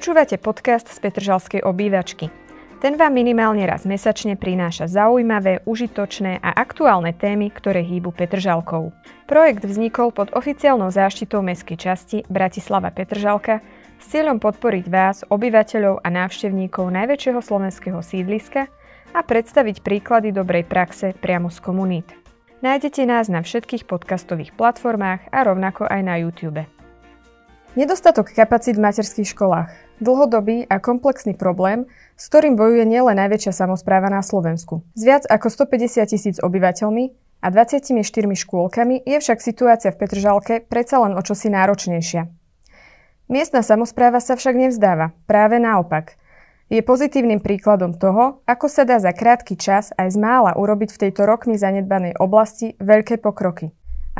Počúvate podcast z Petržalskej obývačky. Ten vám minimálne raz mesačne prináša zaujímavé, užitočné a aktuálne témy, ktoré hýbu Petržalkou. Projekt vznikol pod oficiálnou záštitou mestskej časti Bratislava Petržalka s cieľom podporiť vás, obyvateľov a návštevníkov najväčšieho slovenského sídliska a predstaviť príklady dobrej praxe priamo z komunít. Nájdete nás na všetkých podcastových platformách a rovnako aj na YouTube. Nedostatok kapacít v materských školách. Dlhodobý a komplexný problém, s ktorým bojuje nielen najväčšia samozpráva na Slovensku. S viac ako 150 tisíc obyvateľmi a 24 škôlkami je však situácia v Petržalke predsa len o čosi náročnejšia. Miestna samozpráva sa však nevzdáva, práve naopak. Je pozitívnym príkladom toho, ako sa dá za krátky čas aj z mála urobiť v tejto rokmi zanedbanej oblasti veľké pokroky.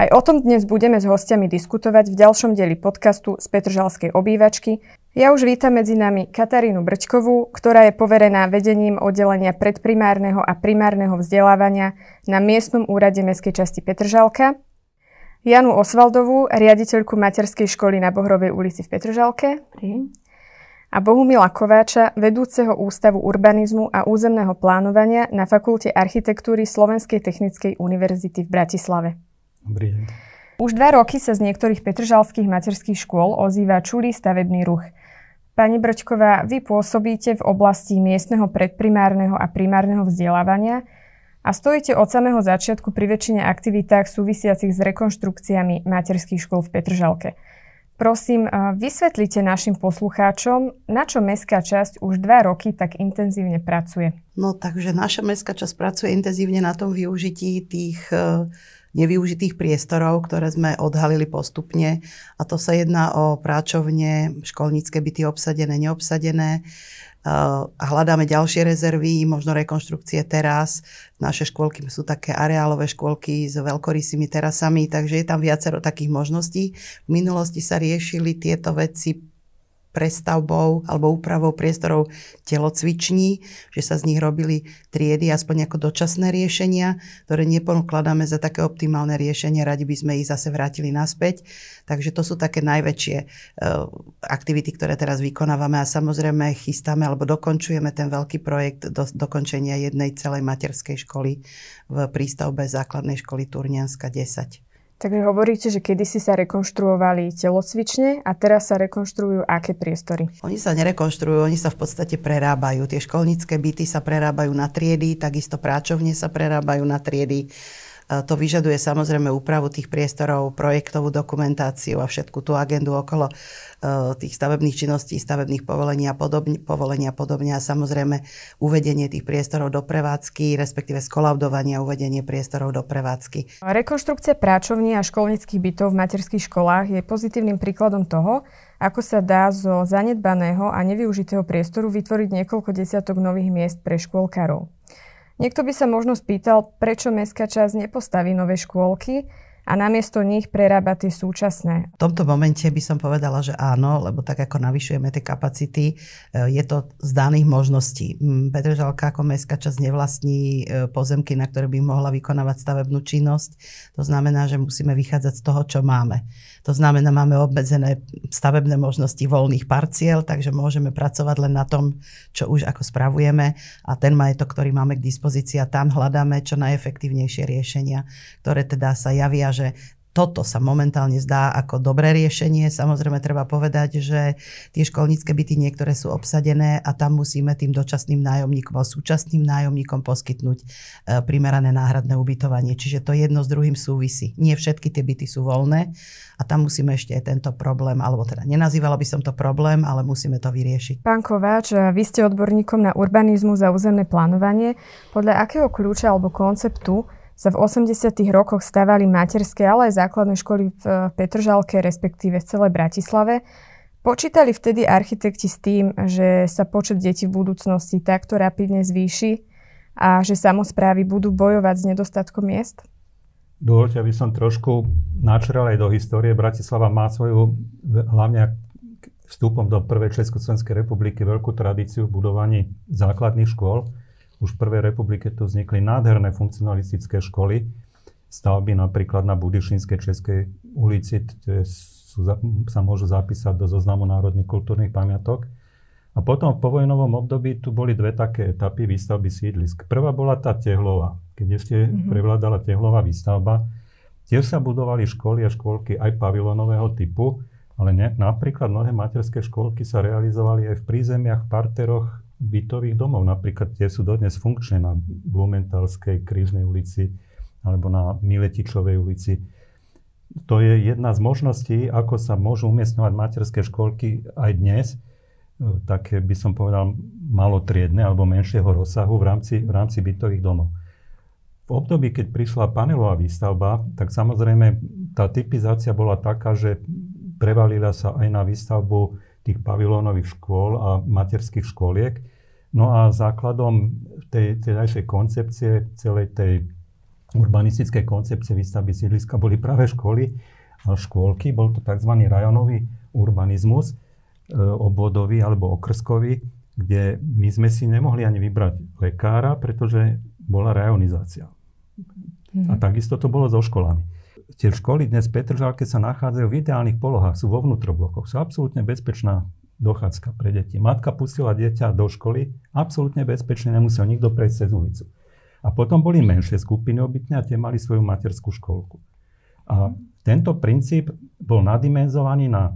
Aj o tom dnes budeme s hostiami diskutovať v ďalšom dieli podcastu z Petržalskej obývačky. Ja už vítam medzi nami Katarínu Brčkovú, ktorá je poverená vedením oddelenia predprimárneho a primárneho vzdelávania na miestnom úrade Mestskej časti Petržalka. Janu Osvaldovú, riaditeľku materskej školy na Bohrovej ulici v Petržalke. A Bohumila Kováča, vedúceho Ústavu urbanizmu a územného plánovania na Fakulte architektúry Slovenskej technickej univerzity v Bratislave. Dobrý deň. Už dva roky sa z niektorých petržalských materských škôl ozýva čulý stavebný ruch. Pani Brčková, vy pôsobíte v oblasti miestneho predprimárneho a primárneho vzdelávania a stojíte od samého začiatku pri väčšine aktivitách súvisiacich s rekonštrukciami materských škôl v Petržalke. Prosím, vysvetlite našim poslucháčom, na čo mestská časť už dva roky tak intenzívne pracuje. No takže naša mestská časť pracuje intenzívne na tom využití tých uh, nevyužitých priestorov, ktoré sme odhalili postupne. A to sa jedná o práčovne, školnícke byty obsadené, neobsadené. A hľadáme ďalšie rezervy, možno rekonštrukcie teraz. Naše škôlky sú také areálové škôlky s veľkorysými terasami, takže je tam viacero takých možností. V minulosti sa riešili tieto veci prestavbou alebo úpravou priestorov telocviční, že sa z nich robili triedy, aspoň ako dočasné riešenia, ktoré nepokladáme za také optimálne riešenie, radi by sme ich zase vrátili naspäť. Takže to sú také najväčšie uh, aktivity, ktoré teraz vykonávame a samozrejme chystáme alebo dokončujeme ten veľký projekt do, dokončenia jednej celej materskej školy v prístavbe základnej školy Turnianska 10. Takže hovoríte, že kedysi sa rekonštruovali telocvične a teraz sa rekonštruujú aké priestory? Oni sa nerekonštruujú, oni sa v podstate prerábajú. Tie školnícke byty sa prerábajú na triedy, takisto práčovne sa prerábajú na triedy. To vyžaduje samozrejme úpravu tých priestorov, projektovú dokumentáciu a všetku tú agendu okolo e, tých stavebných činností, stavebných povolení a podobne, povolení a podobne a samozrejme uvedenie tých priestorov do prevádzky, respektíve skolaudovanie a uvedenie priestorov do prevádzky. Rekonštrukcia práčovní a školnických bytov v materských školách je pozitívnym príkladom toho, ako sa dá zo zanedbaného a nevyužitého priestoru vytvoriť niekoľko desiatok nových miest pre škôlkarov. Niekto by sa možno spýtal, prečo mestská časť nepostaví nové škôlky a namiesto nich prerába tie súčasné. V tomto momente by som povedala, že áno, lebo tak ako navyšujeme tie kapacity, e, je to z daných možností. Petržalka ako mestská časť nevlastní e, pozemky, na ktoré by mohla vykonávať stavebnú činnosť. To znamená, že musíme vychádzať z toho, čo máme. To znamená, máme obmedzené stavebné možnosti voľných parciel, takže môžeme pracovať len na tom, čo už ako spravujeme. A ten majetok, ktorý máme k dispozícii a tam hľadáme čo najefektívnejšie riešenia, ktoré teda sa javia, že toto sa momentálne zdá ako dobré riešenie. Samozrejme treba povedať, že tie školnícke byty niektoré sú obsadené a tam musíme tým dočasným nájomníkom alebo súčasným nájomníkom poskytnúť e, primerané náhradné ubytovanie. Čiže to jedno s druhým súvisí. Nie všetky tie byty sú voľné a tam musíme ešte aj tento problém, alebo teda nenazývala by som to problém, ale musíme to vyriešiť. Pán Kováč, vy ste odborníkom na urbanizmus a územné plánovanie. Podľa akého kľúča alebo konceptu sa v 80. rokoch stavali materské, ale aj základné školy v Petržalke, respektíve v celej Bratislave. Počítali vtedy architekti s tým, že sa počet detí v budúcnosti takto rapidne zvýši a že samozprávy budú bojovať s nedostatkom miest? Dovolte, aby som trošku načrel aj do histórie. Bratislava má svoju, hlavne vstupom do prvej Československej republiky, veľkú tradíciu v budovaní základných škôl. Už v Prvej republike tu vznikli nádherné funkcionalistické školy, stavby napríklad na Budišinskej Českej ulici, ktoré sú, sa môžu zapísať do zoznamu národných kultúrnych pamiatok. A potom v povojnovom období tu boli dve také etapy výstavby sídlisk. Prvá bola tá tehlová, keď ešte mm-hmm. prevládala tehlová výstavba. Tiež sa budovali školy a škôlky aj pavilonového typu, ale ne, napríklad mnohé materské škôlky sa realizovali aj v prízemiach, parteroch bytových domov. Napríklad tie sú dodnes funkčné na Blumentalskej krížnej ulici alebo na Miletičovej ulici. To je jedna z možností, ako sa môžu umiestňovať materské školky aj dnes také by som povedal malotriedne alebo menšieho rozsahu v rámci, v rámci bytových domov. V období, keď prišla panelová výstavba, tak samozrejme tá typizácia bola taká, že prevalila sa aj na výstavbu tých pavilónových škôl a materských školiek. No a základom tej, našej koncepcie, celej tej urbanistickej koncepcie výstavby sídliska boli práve školy a škôlky. Bol to tzv. rajonový urbanizmus, E, obvodový alebo okrskový, kde my sme si nemohli ani vybrať lekára, pretože bola rajonizácia. Mm-hmm. A mhm. takisto to bolo so školami. Tie školy dnes v Petržalke sa nachádzajú v ideálnych polohách, sú vo vnútroblokoch, sú absolútne bezpečná dochádzka pre deti. Matka pustila dieťa do školy, absolútne bezpečne, nemusel nikto prejsť cez ulicu. A potom boli menšie skupiny obytné a tie mali svoju materskú školku. A tento princíp bol nadimenzovaný na e,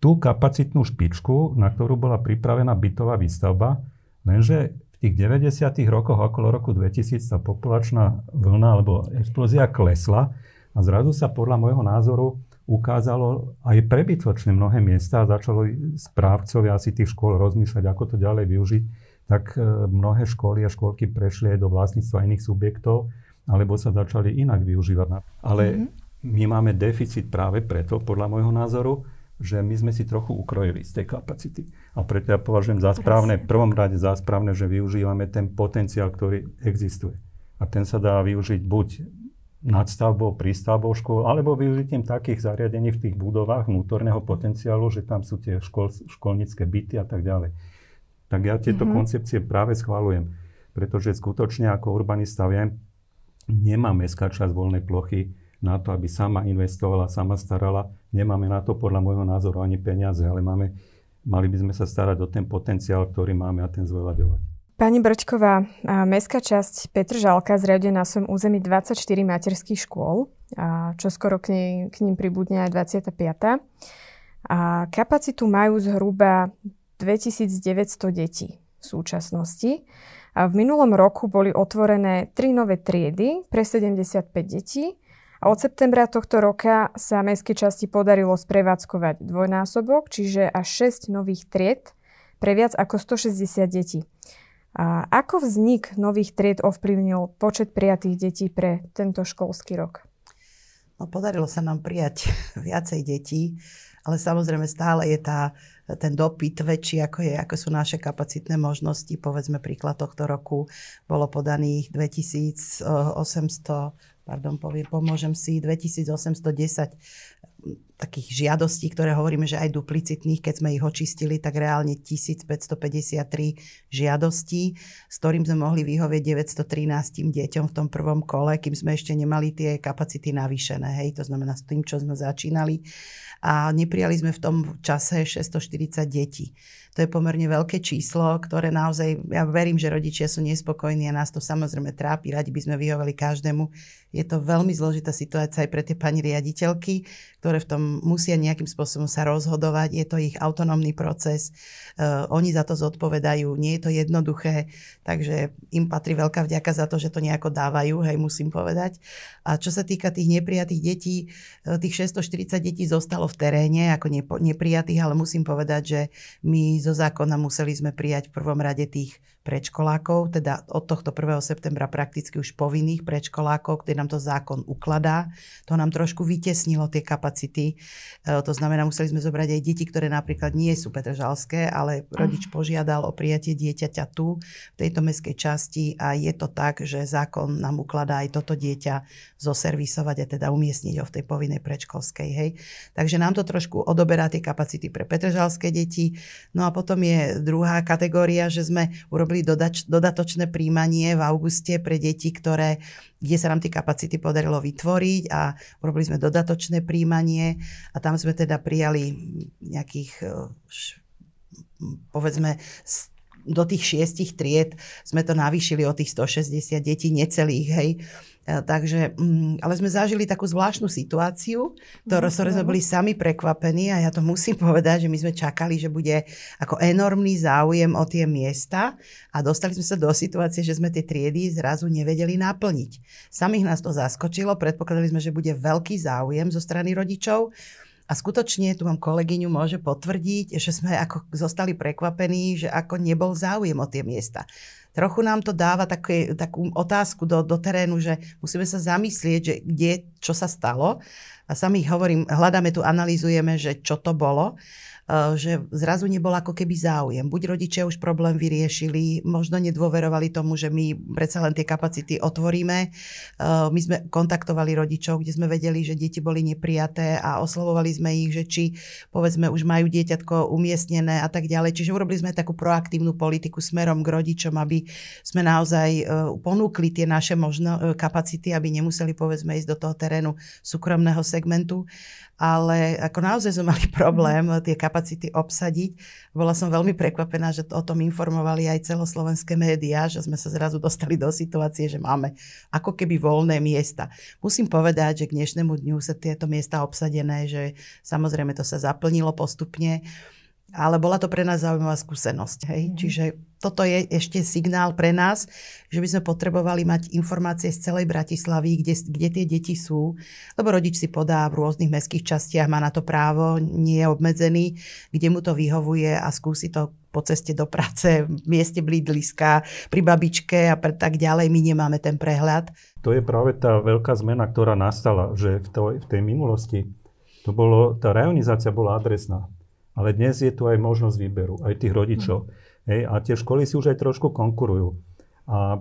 tú kapacitnú špičku, na ktorú bola pripravená bytová výstavba, lenže tých 90. rokoch, okolo roku 2000, tá populačná vlna alebo explózia klesla a zrazu sa podľa môjho názoru ukázalo aj prebytočné mnohé miesta a začalo správcovia asi tých škôl rozmýšľať, ako to ďalej využiť, tak e, mnohé školy a školky prešli aj do vlastníctva iných subjektov, alebo sa začali inak využívať. Ale mm-hmm. my máme deficit práve preto, podľa môjho názoru, že my sme si trochu ukrojili z tej kapacity. A preto ja považujem za správne, v prvom rade za správne, že využívame ten potenciál, ktorý existuje. A ten sa dá využiť buď nadstavbou, prístavbou škôl, alebo využitím takých zariadení v tých budovách vnútorného potenciálu, že tam sú tie škol, školnícke byty a tak ďalej. Tak ja tieto mm-hmm. koncepcie práve schválujem, pretože skutočne ako urbanista viem, nemá mestská časť voľnej plochy na to, aby sama investovala, sama starala. Nemáme na to podľa môjho názoru ani peniaze, ale máme, mali by sme sa starať o ten potenciál, ktorý máme a ten zveľaďovať. Pani Brčková, mestská časť Petržalka zriaduje na svojom území 24 materských škôl, čo skoro k, nej, k ním pribudne aj 25. A kapacitu majú zhruba 2900 detí v súčasnosti. A v minulom roku boli otvorené tri nové triedy pre 75 detí a od septembra tohto roka sa mestskej časti podarilo sprevádzkovať dvojnásobok, čiže až 6 nových tried pre viac ako 160 detí. A ako vznik nových tried ovplyvnil počet prijatých detí pre tento školský rok? No, podarilo sa nám prijať viacej detí, ale samozrejme stále je tá, ten dopyt väčší, ako, je, ako sú naše kapacitné možnosti. Povedzme príklad tohto roku bolo podaných 2800 pardon, poviem, pomôžem si, 2810 takých žiadostí, ktoré hovoríme, že aj duplicitných, keď sme ich očistili, tak reálne 1553 žiadostí, s ktorým sme mohli vyhovieť 913 deťom v tom prvom kole, kým sme ešte nemali tie kapacity navýšené. Hej, to znamená s tým, čo sme začínali. A neprijali sme v tom čase 640 detí. To je pomerne veľké číslo, ktoré naozaj, ja verím, že rodičia sú nespokojní a nás to samozrejme trápi, radi by sme vyhoveli každému. Je to veľmi zložitá situácia aj pre tie pani riaditeľky, ktoré v tom musia nejakým spôsobom sa rozhodovať. Je to ich autonómny proces. Uh, oni za to zodpovedajú. Nie je to jednoduché, takže im patrí veľká vďaka za to, že to nejako dávajú, hej, musím povedať. A čo sa týka tých neprijatých detí, uh, tých 640 detí zostalo v teréne ako neprijatých, ale musím povedať, že my zo zákona museli sme prijať v prvom rade tých predškolákov, teda od tohto 1. septembra prakticky už povinných predškolákov, kde nám to zákon ukladá. To nám trošku vytesnilo tie kapacity. E, to znamená, museli sme zobrať aj deti, ktoré napríklad nie sú petržalské, ale rodič požiadal o prijatie dieťaťa tu, v tejto meskej časti a je to tak, že zákon nám ukladá aj toto dieťa zoservisovať a teda umiestniť ho v tej povinnej predškolskej. Hej. Takže nám to trošku odoberá tie kapacity pre petržalské deti. No a potom je druhá kategória, že sme urobili dodač, dodatočné príjmanie v auguste pre deti, ktoré, kde sa nám tie kapacity podarilo vytvoriť a urobili sme dodatočné príjmanie a tam sme teda prijali nejakých povedzme do tých šiestich tried sme to navýšili o tých 160 detí, necelých, hej. E, takže, mm, ale sme zažili takú zvláštnu situáciu, ktorú, ktoré sme boli sami prekvapení a ja to musím povedať, že my sme čakali, že bude ako enormný záujem o tie miesta a dostali sme sa do situácie, že sme tie triedy zrazu nevedeli naplniť. Samých nás to zaskočilo, predpokladali sme, že bude veľký záujem zo strany rodičov. A skutočne, tu mám kolegyňu, môže potvrdiť, že sme ako zostali prekvapení, že ako nebol záujem o tie miesta trochu nám to dáva také, takú otázku do, do terénu, že musíme sa zamyslieť, že kde, čo sa stalo. A sami hovorím, hľadáme tu, analýzujeme, že čo to bolo. Eh, že zrazu nebol ako keby záujem. Buď rodičia už problém vyriešili, možno nedôverovali tomu, že my predsa len tie kapacity otvoríme. Eh, my sme kontaktovali rodičov, kde sme vedeli, že deti boli neprijaté a oslovovali sme ich, že či povedzme už majú dieťatko umiestnené a tak ďalej. Čiže urobili sme takú proaktívnu politiku smerom k rodičom, aby sme naozaj eh, ponúkli tie naše možno kapacity, aby nemuseli povedzme ísť do toho terénu súkromného segmentu ale ako naozaj sme mali problém tie kapacity obsadiť. Bola som veľmi prekvapená, že o tom informovali aj celoslovenské médiá, že sme sa zrazu dostali do situácie, že máme ako keby voľné miesta. Musím povedať, že k dnešnému dňu sa tieto miesta obsadené, že samozrejme to sa zaplnilo postupne ale bola to pre nás zaujímavá skúsenosť. Hej? Mm. Čiže toto je ešte signál pre nás, že by sme potrebovali mať informácie z celej Bratislavy, kde, kde tie deti sú, lebo rodič si podá v rôznych mestských častiach, má na to právo, nie je obmedzený, kde mu to vyhovuje a skúsi to po ceste do práce, v mieste blídliska, pri babičke a pre, tak ďalej. My nemáme ten prehľad. To je práve tá veľká zmena, ktorá nastala, že v, to, v tej minulosti to bolo, tá reonizácia bola adresná. Ale dnes je tu aj možnosť výberu, aj tých rodičov. Mm. Hej, a tie školy si už aj trošku konkurujú. A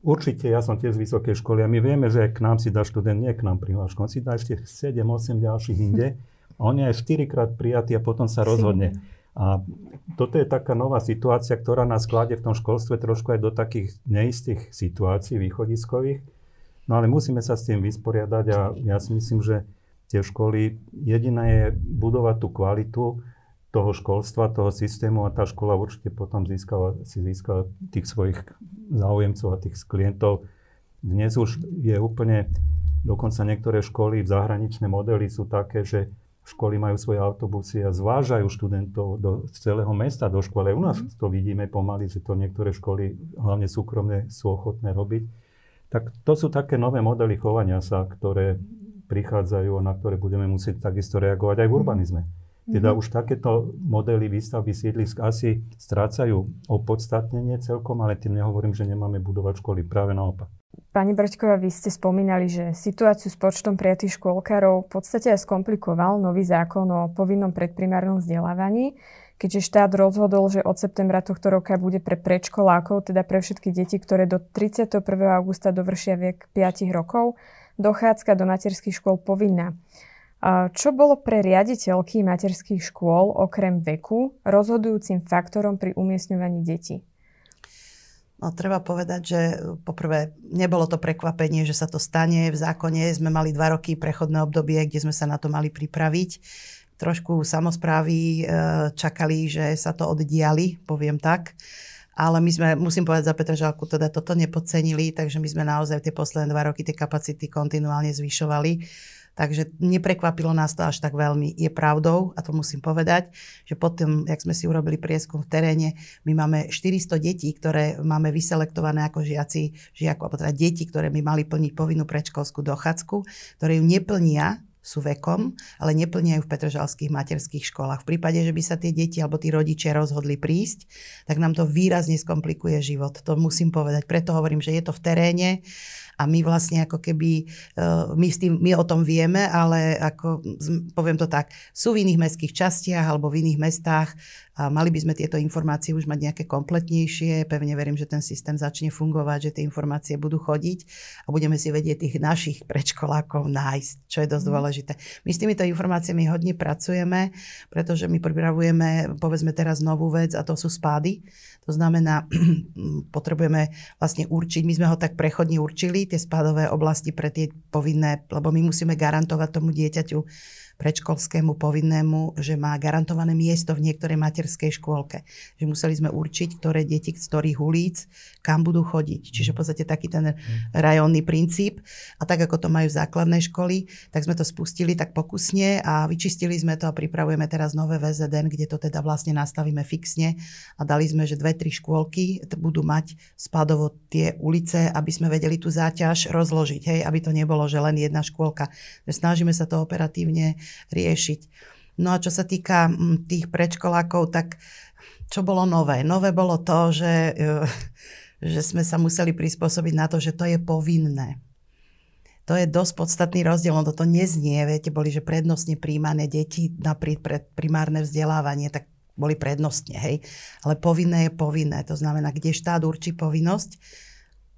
určite, ja som tiež z vysokej školy a my vieme, že k nám si dá študent, nie k nám prihlášku, on si dá ešte 7-8 ďalších inde. A on je aj 4 krát prijatý a potom sa rozhodne. A toto je taká nová situácia, ktorá nás kladie v tom školstve trošku aj do takých neistých situácií východiskových. No ale musíme sa s tým vysporiadať a ja si myslím, že tie školy, jediné je budovať tú kvalitu, toho školstva, toho systému a tá škola určite potom získala, si získala tých svojich záujemcov a tých klientov. Dnes už je úplne, dokonca niektoré školy v zahraničné modely sú také, že školy majú svoje autobusy a zvážajú študentov do celého mesta do školy. U nás mhm. to vidíme pomaly, že to niektoré školy, hlavne súkromné, sú ochotné robiť. Tak to sú také nové modely chovania sa, ktoré prichádzajú a na ktoré budeme musieť takisto reagovať aj v mhm. urbanizme. Teda mm-hmm. už takéto modely výstavby sídlisk asi strácajú opodstatnenie celkom, ale tým nehovorím, že nemáme budovať školy. Práve naopak. Pani Brďková, vy ste spomínali, že situáciu s počtom prijatých škôlkarov v podstate aj skomplikoval nový zákon o povinnom predprimárnom vzdelávaní, keďže štát rozhodol, že od septembra tohto roka bude pre predškolákov, teda pre všetky deti, ktoré do 31. augusta dovršia vek 5 rokov, dochádzka do materských škôl povinná. Čo bolo pre riaditeľky materských škôl okrem veku rozhodujúcim faktorom pri umiestňovaní detí? No, treba povedať, že poprvé nebolo to prekvapenie, že sa to stane. V zákone sme mali dva roky prechodné obdobie, kde sme sa na to mali pripraviť. Trošku samozprávy e, čakali, že sa to oddiali, poviem tak. Ale my sme, musím povedať za Petra Žalku, teda toto nepodcenili, takže my sme naozaj tie posledné dva roky tie kapacity kontinuálne zvyšovali Takže neprekvapilo nás to až tak veľmi. Je pravdou, a to musím povedať, že potom, jak sme si urobili prieskum v teréne, my máme 400 detí, ktoré máme vyselektované ako žiaci, žiakov, alebo teda deti, ktoré by mali plniť povinnú predškolskú dochádzku, ktoré ju neplnia sú vekom, ale neplnia ju v petržalských materských školách. V prípade, že by sa tie deti alebo tí rodičia rozhodli prísť, tak nám to výrazne skomplikuje život. To musím povedať. Preto hovorím, že je to v teréne a my vlastne ako keby, e, my, s tým, my o tom vieme, ale ako, poviem to tak, sú v iných mestských častiach alebo v iných mestách a mali by sme tieto informácie už mať nejaké kompletnejšie. Pevne verím, že ten systém začne fungovať, že tie informácie budú chodiť a budeme si vedieť tých našich predškolákov nájsť, čo je dosť mhm. dôležité. My s týmito informáciami hodne pracujeme, pretože my pripravujeme, povedzme teraz novú vec a to sú spády. To znamená, potrebujeme vlastne určiť, my sme ho tak prechodne určili, tie spádové oblasti pre tie povinné, lebo my musíme garantovať tomu dieťaťu predškolskému povinnému, že má garantované miesto v niektorej materskej škôlke. Že museli sme určiť, ktoré deti z ktorých ulic, kam budú chodiť. Čiže v podstate taký ten rajónny princíp. A tak, ako to majú základné školy, tak sme to spustili tak pokusne a vyčistili sme to a pripravujeme teraz nové VZN, kde to teda vlastne nastavíme fixne a dali sme, že dve, tri škôlky budú mať spadovo tie ulice, aby sme vedeli tú záťaž rozložiť, hej, aby to nebolo, že len jedna škôlka. Snažíme sa to operatívne riešiť. No a čo sa týka mm, tých predškolákov, tak čo bolo nové? Nové bolo to, že, e, že sme sa museli prispôsobiť na to, že to je povinné. To je dosť podstatný rozdiel, on toto neznie, viete, boli, že prednostne príjmané deti na primárne vzdelávanie, tak boli prednostne, hej. Ale povinné je povinné, to znamená, kde štát určí povinnosť,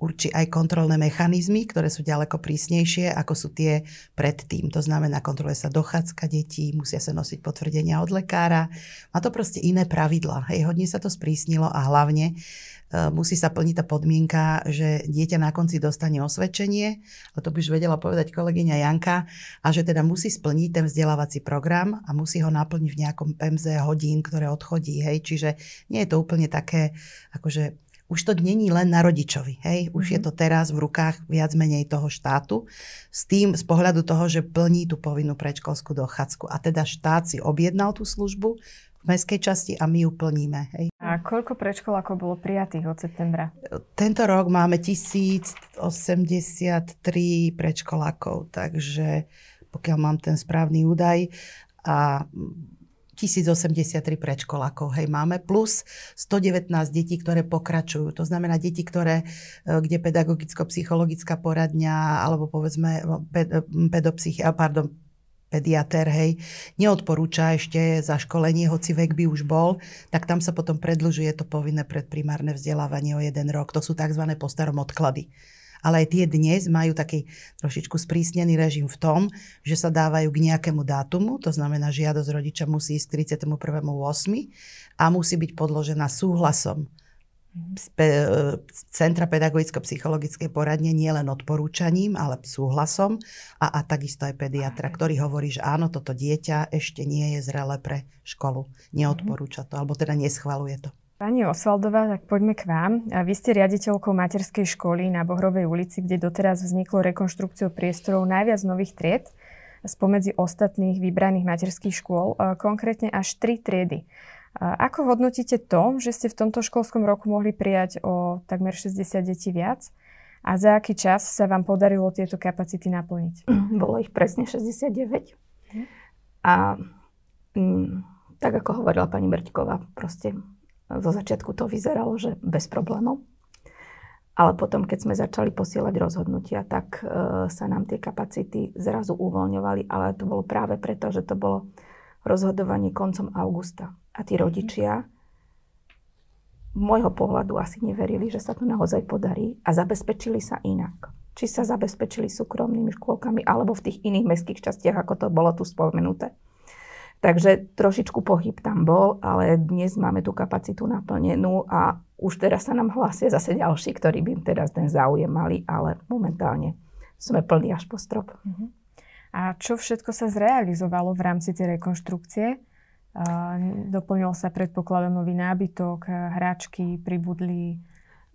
určí aj kontrolné mechanizmy, ktoré sú ďaleko prísnejšie, ako sú tie predtým. To znamená, kontroluje sa dochádzka detí, musia sa nosiť potvrdenia od lekára. Má to proste iné pravidla. Hej, hodne sa to sprísnilo a hlavne uh, musí sa plniť tá podmienka, že dieťa na konci dostane osvedčenie, a to by už vedela povedať kolegyňa Janka, a že teda musí splniť ten vzdelávací program a musí ho naplniť v nejakom PMZ hodín, ktoré odchodí. Hej. Čiže nie je to úplne také, akože už to není len na rodičovi. Hej? Už mm-hmm. je mhm. to teraz v rukách viac menej toho štátu s tým z pohľadu toho, že plní tú povinnú predškolskú dochádzku. A teda štát si objednal tú službu v mestskej časti a my ju plníme. Hej? A koľko predškolákov bolo prijatých od septembra? Tento rok máme 1083 predškolákov, takže pokiaľ mám ten správny údaj a 1083 predškolákov, hej, máme, plus 119 detí, ktoré pokračujú. To znamená deti, ktoré, e, kde pedagogicko-psychologická poradňa, alebo povedzme ped, pedopsych, pardon, pediatér, hej, neodporúča ešte za školenie, hoci vek by už bol, tak tam sa potom predlžuje to povinné predprimárne vzdelávanie o jeden rok. To sú tzv. postarom odklady ale aj tie dnes majú taký trošičku sprísnený režim v tom, že sa dávajú k nejakému dátumu, to znamená, žiadosť rodiča musí ísť k 31.8. a musí byť podložená súhlasom Centra pedagogicko-psychologickej poradne nie len odporúčaním, ale súhlasom a, a takisto aj pediatra, ktorý hovorí, že áno, toto dieťa ešte nie je zrelé pre školu. Neodporúča to, alebo teda neschvaluje to. Pani Osvaldová, tak poďme k vám. A vy ste riaditeľkou materskej školy na Bohrovej ulici, kde doteraz vzniklo rekonštrukciou priestorov najviac nových tried spomedzi ostatných vybraných materských škôl, konkrétne až tri triedy. Ako hodnotíte to, že ste v tomto školskom roku mohli prijať o takmer 60 detí viac? A za aký čas sa vám podarilo tieto kapacity naplniť? Bolo ich presne 69. A mm, tak ako hovorila pani Brťková, proste zo začiatku to vyzeralo, že bez problémov. Ale potom, keď sme začali posielať rozhodnutia, tak e, sa nám tie kapacity zrazu uvoľňovali, ale to bolo práve preto, že to bolo rozhodovanie koncom augusta. A tí rodičia môjho pohľadu asi neverili, že sa to naozaj podarí a zabezpečili sa inak. Či sa zabezpečili súkromnými škôlkami alebo v tých iných mestských častiach, ako to bolo tu spomenuté. Takže trošičku pohyb tam bol, ale dnes máme tú kapacitu naplnenú a už teraz sa nám hlásia zase ďalší, ktorí by teraz ten záujem mali, ale momentálne sme plní až po strop. Uh-huh. A čo všetko sa zrealizovalo v rámci tej rekonštrukcie? Uh, doplnil sa predpokladom nový nábytok, hráčky, pribudli.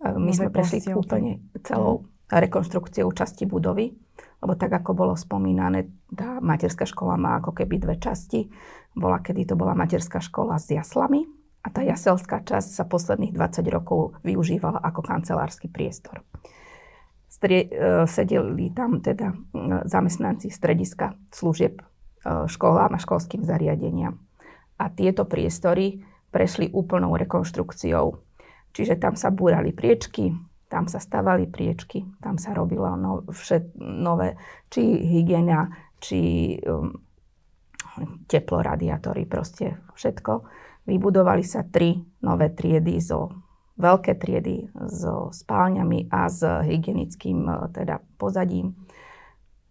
My sme prešli úplne celou rekonštrukciou časti budovy lebo tak, ako bolo spomínané, tá materská škola má ako keby dve časti. Bola, kedy to bola materská škola s jaslami a tá jaselská časť sa posledných 20 rokov využívala ako kancelársky priestor. Strie, e, sedeli tam teda zamestnanci strediska služieb e, školám a školským zariadeniam. A tieto priestory prešli úplnou rekonštrukciou. Čiže tam sa búrali priečky, tam sa stavali priečky, tam sa robilo no, všet, nové, či hygiena, či um, teplo, radiátory, proste všetko. Vybudovali sa tri nové triedy zo veľké triedy so spálňami a s hygienickým uh, teda pozadím.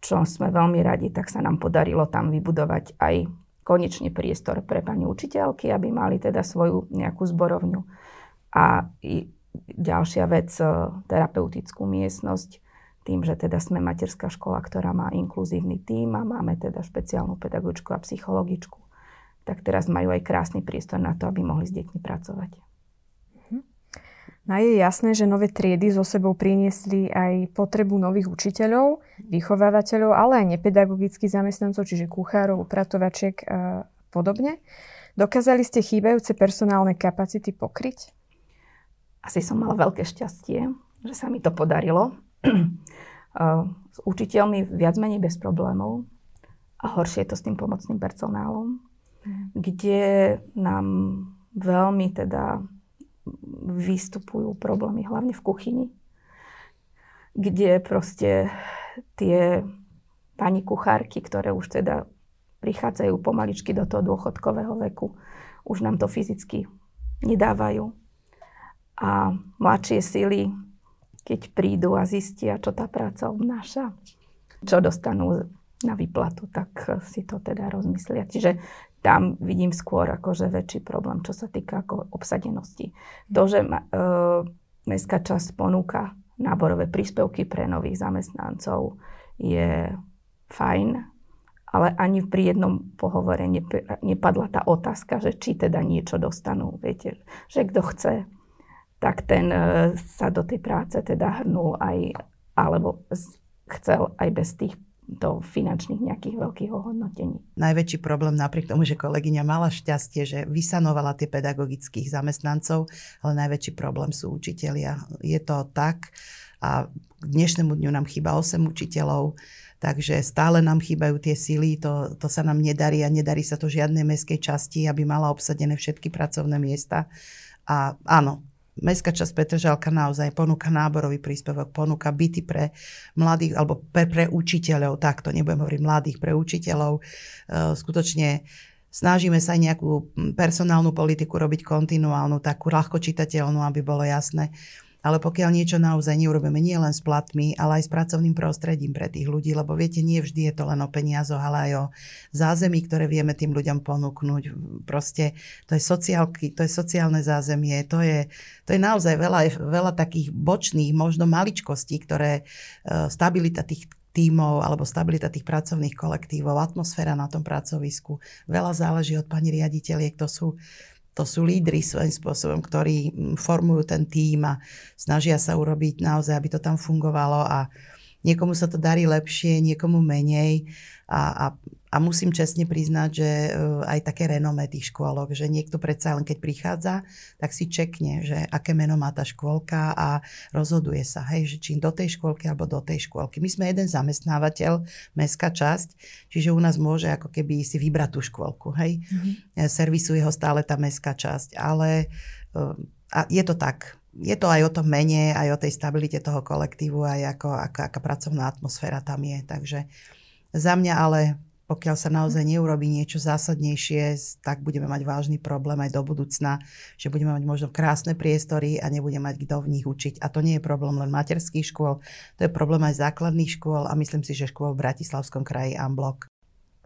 Čo sme veľmi radi, tak sa nám podarilo tam vybudovať aj konečne priestor pre pani učiteľky, aby mali teda svoju nejakú zborovňu. A ďalšia vec, e, terapeutickú miestnosť. Tým, že teda sme materská škola, ktorá má inkluzívny tím a máme teda špeciálnu pedagogičku a psychologičku, tak teraz majú aj krásny priestor na to, aby mohli s deťmi pracovať. No je jasné, že nové triedy so sebou priniesli aj potrebu nových učiteľov, vychovávateľov, ale aj nepedagogických zamestnancov, čiže kuchárov, upratovačiek a podobne. Dokázali ste chýbajúce personálne kapacity pokryť? Asi som mala veľké šťastie, že sa mi to podarilo. S učiteľmi viac menej bez problémov a horšie je to s tým pomocným personálom, mm. kde nám veľmi teda vystupujú problémy, hlavne v kuchyni, kde proste tie pani kuchárky, ktoré už teda prichádzajú pomaličky do toho dôchodkového veku, už nám to fyzicky nedávajú. A mladšie sily, keď prídu a zistia, čo tá práca obnáša, čo dostanú na výplatu, tak si to teda rozmyslia. Čiže tam vidím skôr akože väčší problém, čo sa týka ako obsadenosti. To, že e, mestská časť ponúka náborové príspevky pre nových zamestnancov je fajn, ale ani pri jednom pohovore nepadla tá otázka, že či teda niečo dostanú. Viete, že kto chce, tak ten e, sa do tej práce teda hrnul aj, alebo chcel aj bez tých do finančných nejakých veľkých ohodnotení. Najväčší problém napriek tomu, že kolegyňa mala šťastie, že vysanovala tie pedagogických zamestnancov, ale najväčší problém sú učitelia. Je to tak a k dnešnému dňu nám chýba 8 učiteľov, takže stále nám chýbajú tie síly, to, to sa nám nedarí a nedarí sa to žiadnej mestskej časti, aby mala obsadené všetky pracovné miesta. A áno, Mestská časť Petržalka naozaj ponúka náborový príspevok, ponúka byty pre mladých, alebo pre, pre učiteľov, takto nebudem hovoriť mladých, pre učiteľov. E, skutočne snažíme sa aj nejakú personálnu politiku robiť kontinuálnu, takú ľahko čitateľnú, aby bolo jasné, ale pokiaľ niečo naozaj neurobíme nie len s platmi, ale aj s pracovným prostredím pre tých ľudí, lebo viete, nie vždy je to len o peniazoch, ale aj o zázemí, ktoré vieme tým ľuďom ponúknuť. Proste to je, sociálky, to je sociálne zázemie, to je, to je naozaj veľa, veľa takých bočných, možno maličkostí, ktoré e, stabilita tých tímov alebo stabilita tých pracovných kolektívov, atmosféra na tom pracovisku. Veľa záleží od pani riaditeľiek, to sú to sú lídry svojím spôsobom, ktorí mm, formujú ten tým a snažia sa urobiť naozaj, aby to tam fungovalo a niekomu sa to darí lepšie, niekomu menej a, a a musím čestne priznať, že e, aj také renomé tých škôlok, že niekto predsa len keď prichádza, tak si čekne, že aké meno má tá škôlka a rozhoduje sa, hej, že či do tej škôlky alebo do tej škôlky. My sme jeden zamestnávateľ, mestská časť, čiže u nás môže ako keby si vybrať tú škôlku, hej. Mm-hmm. Servisuje ho stále tá mestská časť, ale e, a je to tak, je to aj o tom mene, aj o tej stabilite toho kolektívu, aj ako, ako, aká pracovná atmosféra tam je. Takže za mňa ale pokiaľ sa naozaj neurobi niečo zásadnejšie, tak budeme mať vážny problém aj do budúcna, že budeme mať možno krásne priestory a nebudeme mať kto v nich učiť. A to nie je problém len materských škôl, to je problém aj základných škôl a myslím si, že škôl v Bratislavskom kraji Amblok.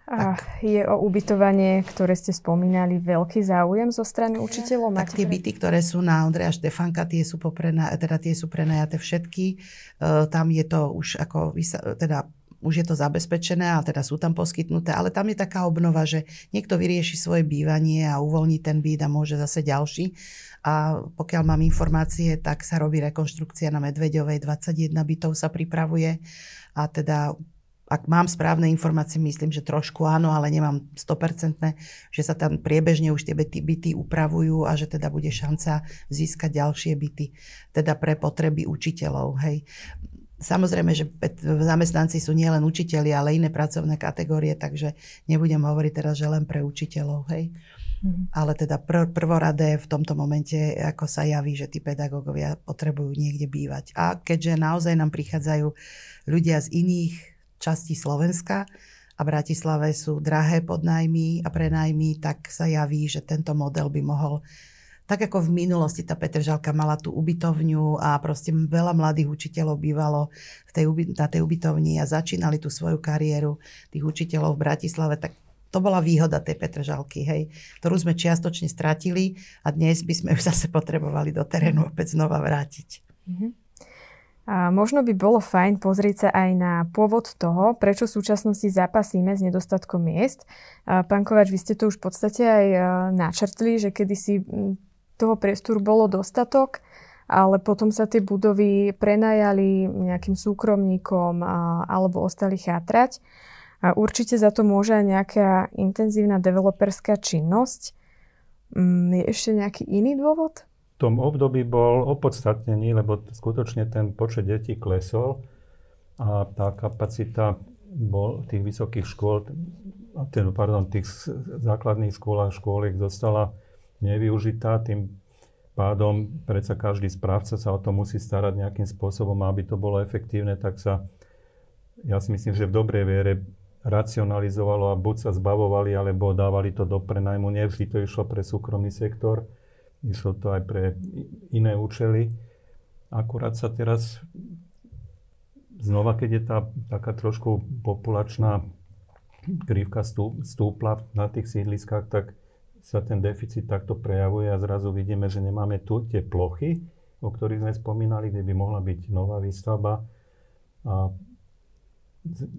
A je o ubytovanie, ktoré ste spomínali, veľký záujem zo strany učiteľov? Tak tie byty, ktoré sú na Ondreja Štefanka, tie sú, poprena, teda tie sú prenajaté všetky. Uh, tam je to už ako, teda už je to zabezpečené a teda sú tam poskytnuté, ale tam je taká obnova, že niekto vyrieši svoje bývanie a uvoľní ten byt a môže zase ďalší. A pokiaľ mám informácie, tak sa robí rekonštrukcia na Medveďovej, 21 bytov sa pripravuje a teda ak mám správne informácie, myslím, že trošku áno, ale nemám 100%, že sa tam priebežne už tie byty upravujú a že teda bude šanca získať ďalšie byty, teda pre potreby učiteľov. Hej. Samozrejme, že zamestnanci sú nielen učiteľi, ale iné pracovné kategórie, takže nebudem hovoriť teraz, že len pre učiteľov, hej. Mm-hmm. Ale teda pr- prvoradé v tomto momente, ako sa javí, že tí pedagógovia potrebujú niekde bývať. A keďže naozaj nám prichádzajú ľudia z iných častí Slovenska a Bratislave sú drahé podnajmy a prenajmy, tak sa javí, že tento model by mohol tak ako v minulosti tá Petržalka mala tú ubytovňu a proste veľa mladých učiteľov bývalo v tej, na tej ubytovni a začínali tú svoju kariéru tých učiteľov v Bratislave, tak to bola výhoda tej Petržalky, hej, ktorú sme čiastočne stratili a dnes by sme ju zase potrebovali do terénu opäť znova vrátiť. Mm-hmm. A možno by bolo fajn pozrieť sa aj na pôvod toho, prečo v súčasnosti zapasíme s nedostatkom miest. A pán Kovač, vy ste to už v podstate aj e, načrtli, že kedysi toho priestoru bolo dostatok, ale potom sa tie budovy prenajali nejakým súkromníkom alebo ostali chátrať. A určite za to môže aj nejaká intenzívna developerská činnosť. Mm, je ešte nejaký iný dôvod? tom období bol opodstatnený, lebo skutočne ten počet detí klesol a tá kapacita bol tých vysokých škôl, ten, pardon, tých základných škôl a škôliek zostala nevyužitá, tým pádom predsa každý správca sa o to musí starať nejakým spôsobom, aby to bolo efektívne, tak sa, ja si myslím, že v dobrej viere racionalizovalo a buď sa zbavovali, alebo dávali to do prenajmu. Nevždy to išlo pre súkromný sektor Išlo to aj pre iné účely. Akurát sa teraz znova, keď je tá taká trošku populačná krivka stúpla na tých sídliskách, tak sa ten deficit takto prejavuje a zrazu vidíme, že nemáme tu tie plochy, o ktorých sme spomínali, kde by mohla byť nová výstavba. A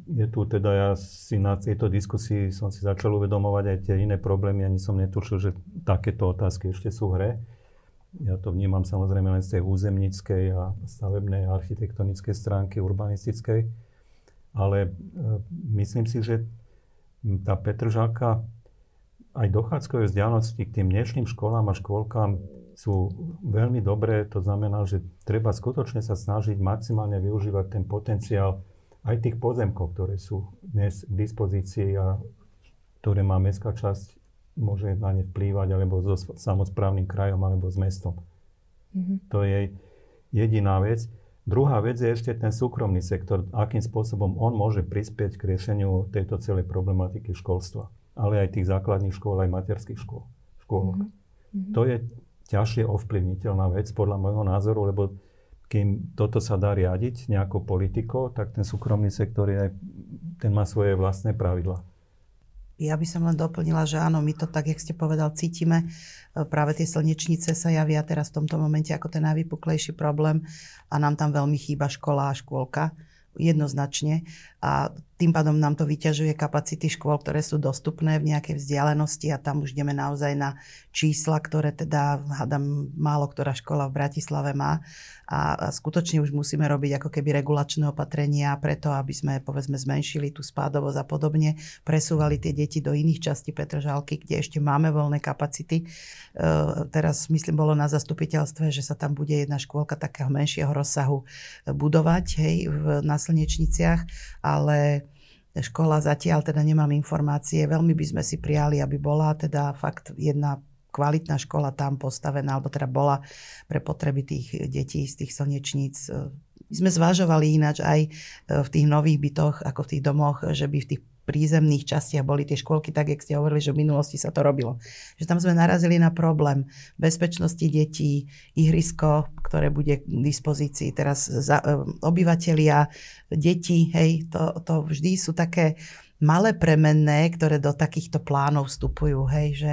je tu teda, ja si na tejto diskusii som si začal uvedomovať aj tie iné problémy, ani som netušil, že takéto otázky ešte sú v hre. Ja to vnímam samozrejme len z tej územníckej a stavebnej architektonickej stránky, urbanistickej. Ale e, myslím si, že tá Petržalka aj dochádzkové vzdialenosti k tým dnešným školám a škôlkám sú veľmi dobré. To znamená, že treba skutočne sa snažiť maximálne využívať ten potenciál aj tých pozemkov, ktoré sú dnes k dispozícii a ktoré má mestská časť, môže na ne vplývať alebo so samozprávnym krajom alebo s mestom. Mm-hmm. To je jediná vec. Druhá vec je ešte ten súkromný sektor, akým spôsobom on môže prispieť k riešeniu tejto celej problematiky školstva, ale aj tých základných škôl, aj materských škôl. škôl. Mm-hmm. To je ťažšie ovplyvniteľná vec podľa môjho názoru, lebo kým toto sa dá riadiť nejakou politikou, tak ten súkromný sektor je, ten má svoje vlastné pravidla. Ja by som len doplnila, že áno, my to tak, jak ste povedal, cítime. Práve tie slnečnice sa javia teraz v tomto momente ako ten najvypuklejší problém a nám tam veľmi chýba škola a škôlka jednoznačne a tým pádom nám to vyťažuje kapacity škôl, ktoré sú dostupné v nejakej vzdialenosti a tam už ideme naozaj na čísla, ktoré teda, hádam, málo ktorá škola v Bratislave má. A, a skutočne už musíme robiť ako keby regulačné opatrenia preto, aby sme povedzme zmenšili tú spádovosť a podobne, presúvali tie deti do iných častí Petržalky, kde ešte máme voľné kapacity. E, teraz myslím bolo na zastupiteľstve, že sa tam bude jedna škôlka takého menšieho rozsahu budovať hej, v, na Slnečniciach, ale škola zatiaľ teda nemám informácie. Veľmi by sme si prijali, aby bola teda fakt jedna kvalitná škola tam postavená, alebo teda bola pre potreby tých detí z tých slnečníc. My sme zvažovali ináč aj e, v tých nových bytoch, ako v tých domoch, že by v tých prízemných častiach boli tie škôlky, tak jak ste hovorili, že v minulosti sa to robilo. Že tam sme narazili na problém bezpečnosti detí, ihrisko, ktoré bude k dispozícii. Teraz za, e, obyvatelia, deti, hej, to, to vždy sú také malé premenné, ktoré do takýchto plánov vstupujú, hej, že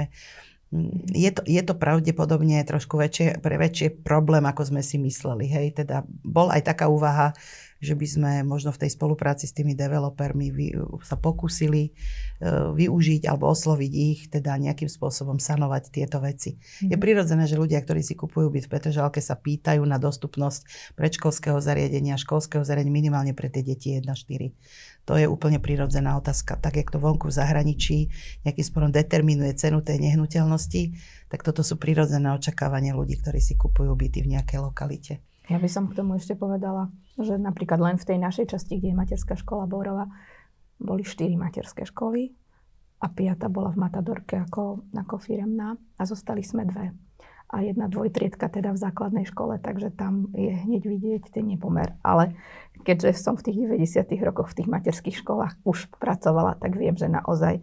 je to, je to pravdepodobne trošku väčšie, pre väčšie problém, ako sme si mysleli. Hej? Teda bol aj taká úvaha, že by sme možno v tej spolupráci s tými developermi vy, sa pokúsili uh, využiť alebo osloviť ich, teda nejakým spôsobom sanovať tieto veci. Mm. Je prirodzené, že ľudia, ktorí si kupujú byt v Petržalke, sa pýtajú na dostupnosť predškolského zariadenia, školského zariadenia minimálne pre tie deti 1-4. To je úplne prirodzená otázka. Tak, jak to vonku v zahraničí nejakým spôsobom determinuje cenu tej nehnuteľnosti, tak toto sú prirodzené očakávania ľudí, ktorí si kupujú byty v nejakej lokalite. Ja by som k tomu ešte povedala, že napríklad len v tej našej časti, kde je materská škola Borova, boli štyri materské školy a piata bola v Matadorke ako, ako firemná a zostali sme dve. A jedna dvojtriedka teda v základnej škole, takže tam je hneď vidieť ten nepomer. Ale keďže som v tých 90. rokoch v tých materských školách už pracovala, tak viem, že naozaj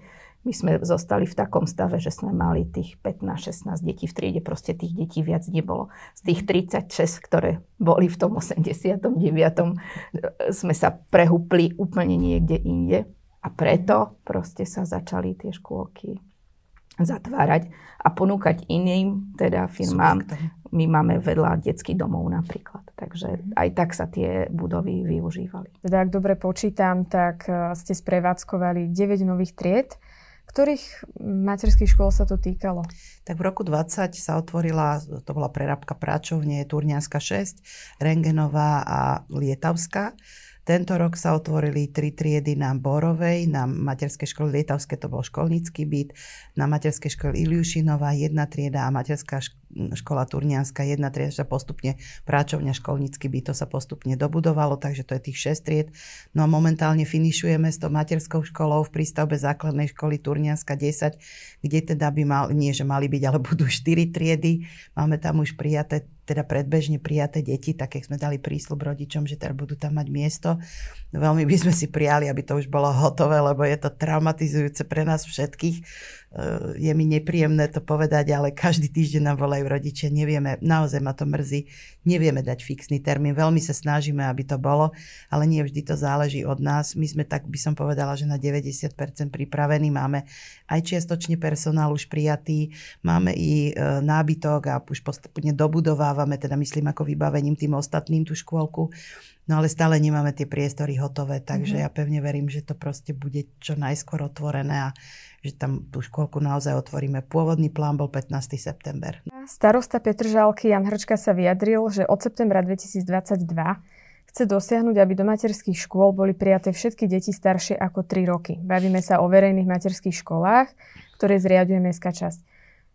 my sme zostali v takom stave, že sme mali tých 15-16 detí v triede, proste tých detí viac nebolo. Z tých 36, ktoré boli v tom 89. sme sa prehúpli úplne niekde inde. A preto proste sa začali tie škôlky zatvárať a ponúkať iným teda firmám. My máme vedľa detských domov napríklad. Takže aj tak sa tie budovy využívali. Teda ak dobre počítam, tak e, ste sprevádzkovali 9 nových tried. Ktorých materských škôl sa to týkalo? Tak v roku 20 sa otvorila, to bola prerábka Práčovne, Turnianska 6, Rengenová a Lietavská. Tento rok sa otvorili tri triedy na Borovej, na materskej škole Lietavské to bol školnícky byt, na materskej škole Iliušinová jedna trieda a materská škola Turnianska jedna trieda, sa postupne práčovňa školnícky byt, to sa postupne dobudovalo, takže to je tých 6 tried. No a momentálne finišujeme s tou materskou školou v prístavbe základnej školy Turnianska 10, kde teda by mal, nie že mali byť, ale budú 4 triedy. Máme tam už prijaté teda predbežne prijaté deti, tak jak sme dali prísľub rodičom, že teda budú tam mať miesto. Veľmi by sme si prijali, aby to už bolo hotové, lebo je to traumatizujúce pre nás všetkých Eh, je mi nepríjemné to povedať, ale každý týždeň nám volajú rodičia, nevieme, naozaj ma to mrzí, nevieme dať fixný termín. Veľmi sa snažíme, aby to bolo, ale nie vždy to záleží od nás. My sme tak, by som povedala, že na 90% pripravení, máme aj čiastočne personál už prijatý, máme i e, nábytok a už postupne dobudovávame, teda myslím ako vybavením tým ostatným tú škôlku. No ale stále nemáme tie priestory hotové, takže mm-hmm. ja pevne verím, že to proste bude čo najskôr otvorené a že tam tú škôlku naozaj otvoríme. Pôvodný plán bol 15. september. Starosta Petržalky Jan Hrčka sa vyjadril, že od septembra 2022 chce dosiahnuť, aby do materských škôl boli prijaté všetky deti staršie ako 3 roky. Bavíme sa o verejných materských školách, ktoré zriaduje Mestská časť.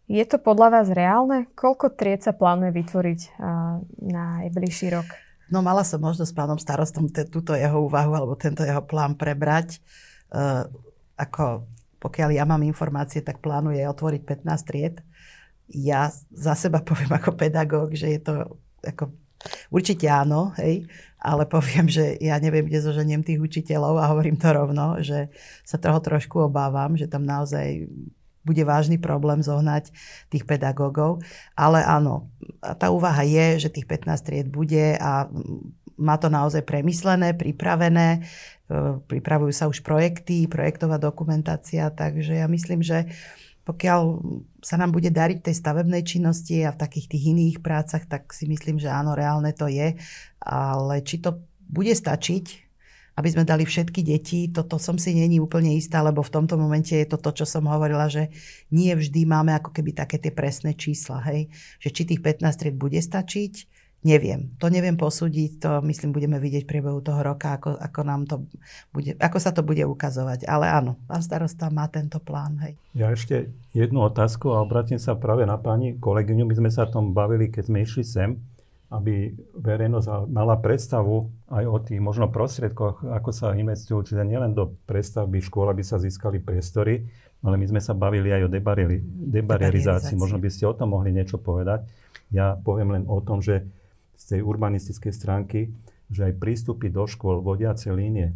Je to podľa vás reálne? Koľko tried sa plánuje vytvoriť na najbližší rok? No mala som možnosť s pánom starostom túto jeho úvahu alebo tento jeho plán prebrať. Uh, ako pokiaľ ja mám informácie, tak plánuje otvoriť 15 tried. Ja za seba poviem ako pedagóg, že je to ako, určite áno, hej, ale poviem, že ja neviem, kde zoženiem tých učiteľov a hovorím to rovno, že sa toho trošku obávam, že tam naozaj bude vážny problém zohnať tých pedagógov. Ale áno, tá úvaha je, že tých 15 tried bude a má to naozaj premyslené, pripravené. E, pripravujú sa už projekty, projektová dokumentácia, takže ja myslím, že pokiaľ sa nám bude dariť tej stavebnej činnosti a v takých tých iných prácach, tak si myslím, že áno, reálne to je. Ale či to bude stačiť, aby sme dali všetky deti, toto som si není úplne istá, lebo v tomto momente je to to, čo som hovorila, že nie vždy máme ako keby také tie presné čísla, hej? Že či tých 15 tried bude stačiť, Neviem. To neviem posúdiť, to myslím budeme vidieť v priebehu toho roka, ako, ako, nám to bude, ako sa to bude ukazovať. Ale áno, pán starosta má tento plán. Hej. Ja ešte jednu otázku a obratím sa práve na pani kolegyňu. My sme sa o tom bavili, keď sme išli sem, aby verejnosť mala predstavu aj o tých možno prostriedkoch, ako sa investujú, čiže nielen do prestavby škôl, aby sa získali priestory, ale my sme sa bavili aj o debarierizácii. Možno by ste o tom mohli niečo povedať. Ja poviem len o tom, že z tej urbanistickej stránky, že aj prístupy do škôl, vodiace línie, e,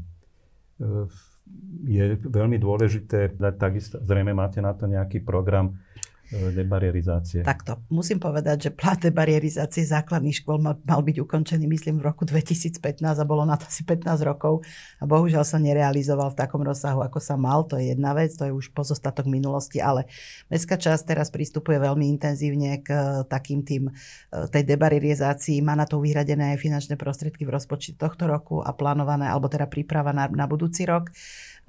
je veľmi dôležité, takisto zrejme máte na to nejaký program, debarierizácie. Takto. Musím povedať, že plán debarierizácie základných škôl mal, mal byť ukončený, myslím, v roku 2015 a bolo na to asi 15 rokov a bohužiaľ sa nerealizoval v takom rozsahu, ako sa mal. To je jedna vec, to je už pozostatok minulosti, ale mestská časť teraz pristupuje veľmi intenzívne k e, takým tým, e, tej debarierizácii. Má na to vyhradené aj finančné prostriedky v rozpočte tohto roku a plánované, alebo teda príprava na, na budúci rok.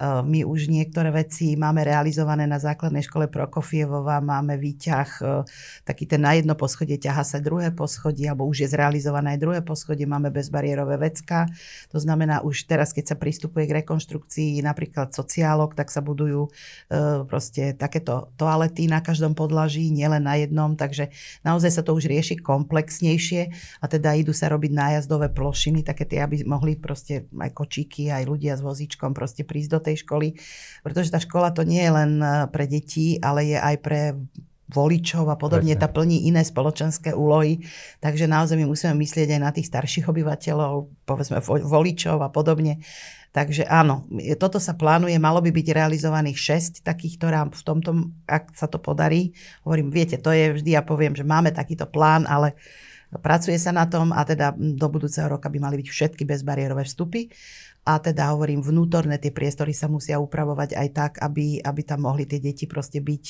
Eh, my už niektoré veci máme realizované na základnej škole Prokofievova, máme výťah, eh, taký ten na jedno poschodie ťaha sa druhé poschodie, alebo už je zrealizované aj druhé poschodie, máme bezbariérové vecka. To znamená, už teraz, keď sa pristupuje k rekonštrukcii napríklad sociálok, tak sa budujú eh, proste takéto toalety na každom podlaží, nielen na jednom, takže naozaj sa to už rieši komplexnejšie a teda idú sa robiť nájazdové plošiny, také tie, aby mohli proste aj kočíky, aj ľudia s vozíčkom proste prísť do tej tej školy, pretože tá škola to nie je len eh, pre deti, ale je aj pre voličov a podobne, Presne. tá plní iné spoločenské úlohy. Takže naozaj my musíme myslieť aj na tých starších obyvateľov, povedzme voličov a podobne. Takže áno, toto sa plánuje, malo by byť realizovaných 6 takých, ktorá v tomto, ak sa to podarí, hovorím, viete, to je vždy, ja poviem, že máme takýto plán, ale pracuje sa na tom a teda do budúceho roka by mali byť všetky bezbariérové vstupy. A teda hovorím, vnútorné tie priestory sa musia upravovať aj tak, aby, aby tam mohli tie deti proste byť,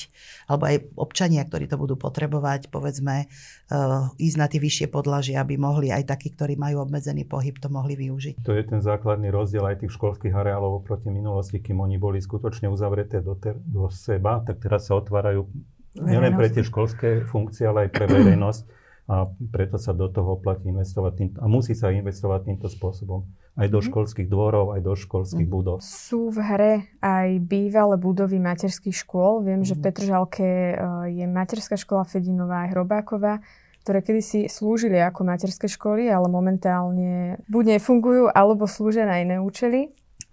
alebo aj občania, ktorí to budú potrebovať, povedzme, uh, ísť na tie vyššie podlažie, aby mohli aj takí, ktorí majú obmedzený pohyb, to mohli využiť. To je ten základný rozdiel aj tých školských areálov proti minulosti, kým oni boli skutočne uzavreté do, ter- do seba, tak teraz sa otvárajú nielen pre tie školské funkcie, ale aj pre verejnosť a preto sa do toho platí investovať tým, a musí sa investovať týmto spôsobom. Aj do mm. školských dvorov, aj do školských mm. budov. Sú v hre aj bývalé budovy materských škôl. Viem, mm. že v mhm. Petržalke e, je materská škola Fedinová a Hrobáková, ktoré kedysi slúžili ako materské školy, ale momentálne buď nefungujú, alebo slúžia na iné účely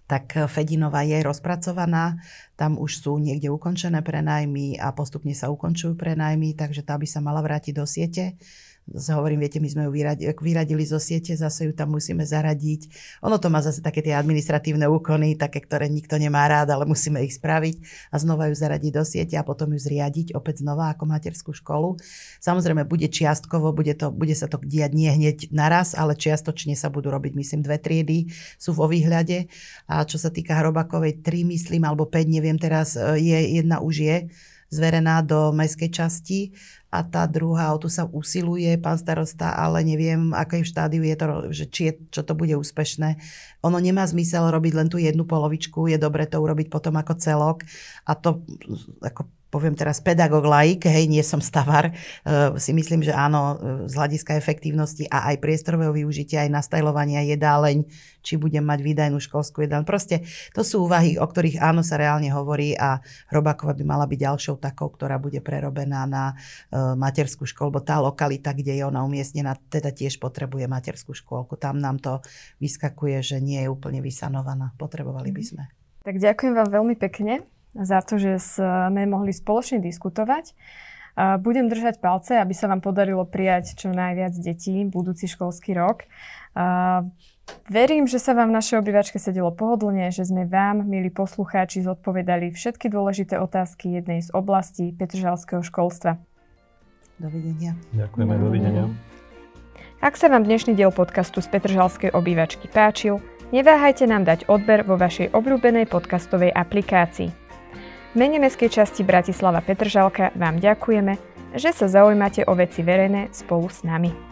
tak Fedinová je rozpracovaná, tam už sú niekde ukončené prenajmy a postupne sa ukončujú prenajmy, takže tá by sa mala vrátiť do siete hovorím, viete, my sme ju vyradili, vyradili zo siete, zase ju tam musíme zaradiť. Ono to má zase také tie administratívne úkony, také, ktoré nikto nemá rád, ale musíme ich spraviť a znova ju zaradiť do siete a potom ju zriadiť opäť znova ako materskú školu. Samozrejme, bude čiastkovo, bude, to, bude sa to diať nie hneď naraz, ale čiastočne sa budú robiť, myslím, dve triedy sú vo výhľade. A čo sa týka Hrobakovej, tri, myslím, alebo 5, neviem teraz, e, je, jedna už je zverená do mestskej časti a tá druhá, o tu sa usiluje pán starosta, ale neviem, aké v štádiu je to, že či je, čo to bude úspešné. Ono nemá zmysel robiť len tú jednu polovičku, je dobre to urobiť potom ako celok a to ako poviem teraz pedagóg laik, hej, nie som stavar, uh, si myslím, že áno, z hľadiska efektívnosti a aj priestorového využitia, aj nastajlovania jedáleň, či budem mať výdajnú školskú jedáleň. Proste to sú úvahy, o ktorých áno sa reálne hovorí a Robákova by mala byť ďalšou takou, ktorá bude prerobená na uh, materskú školu, bo tá lokalita, kde je ona umiestnená, teda tiež potrebuje materskú škôlku. Tam nám to vyskakuje, že nie je úplne vysanovaná. Potrebovali by mhm. sme. Tak ďakujem vám veľmi pekne za to, že sme mohli spoločne diskutovať. Budem držať palce, aby sa vám podarilo prijať čo najviac detí budúci školský rok. Verím, že sa vám v našej obývačke sedelo pohodlne, že sme vám, milí poslucháči, zodpovedali všetky dôležité otázky jednej z oblastí Petržalského školstva. Dovidenia. Ďakujeme, dovidenia. Ak sa vám dnešný diel podcastu z Petržalskej obývačky páčil, neváhajte nám dať odber vo vašej obľúbenej podcastovej aplikácii. V mene mestskej časti Bratislava Petržalka vám ďakujeme, že sa zaujímate o veci verejné spolu s nami.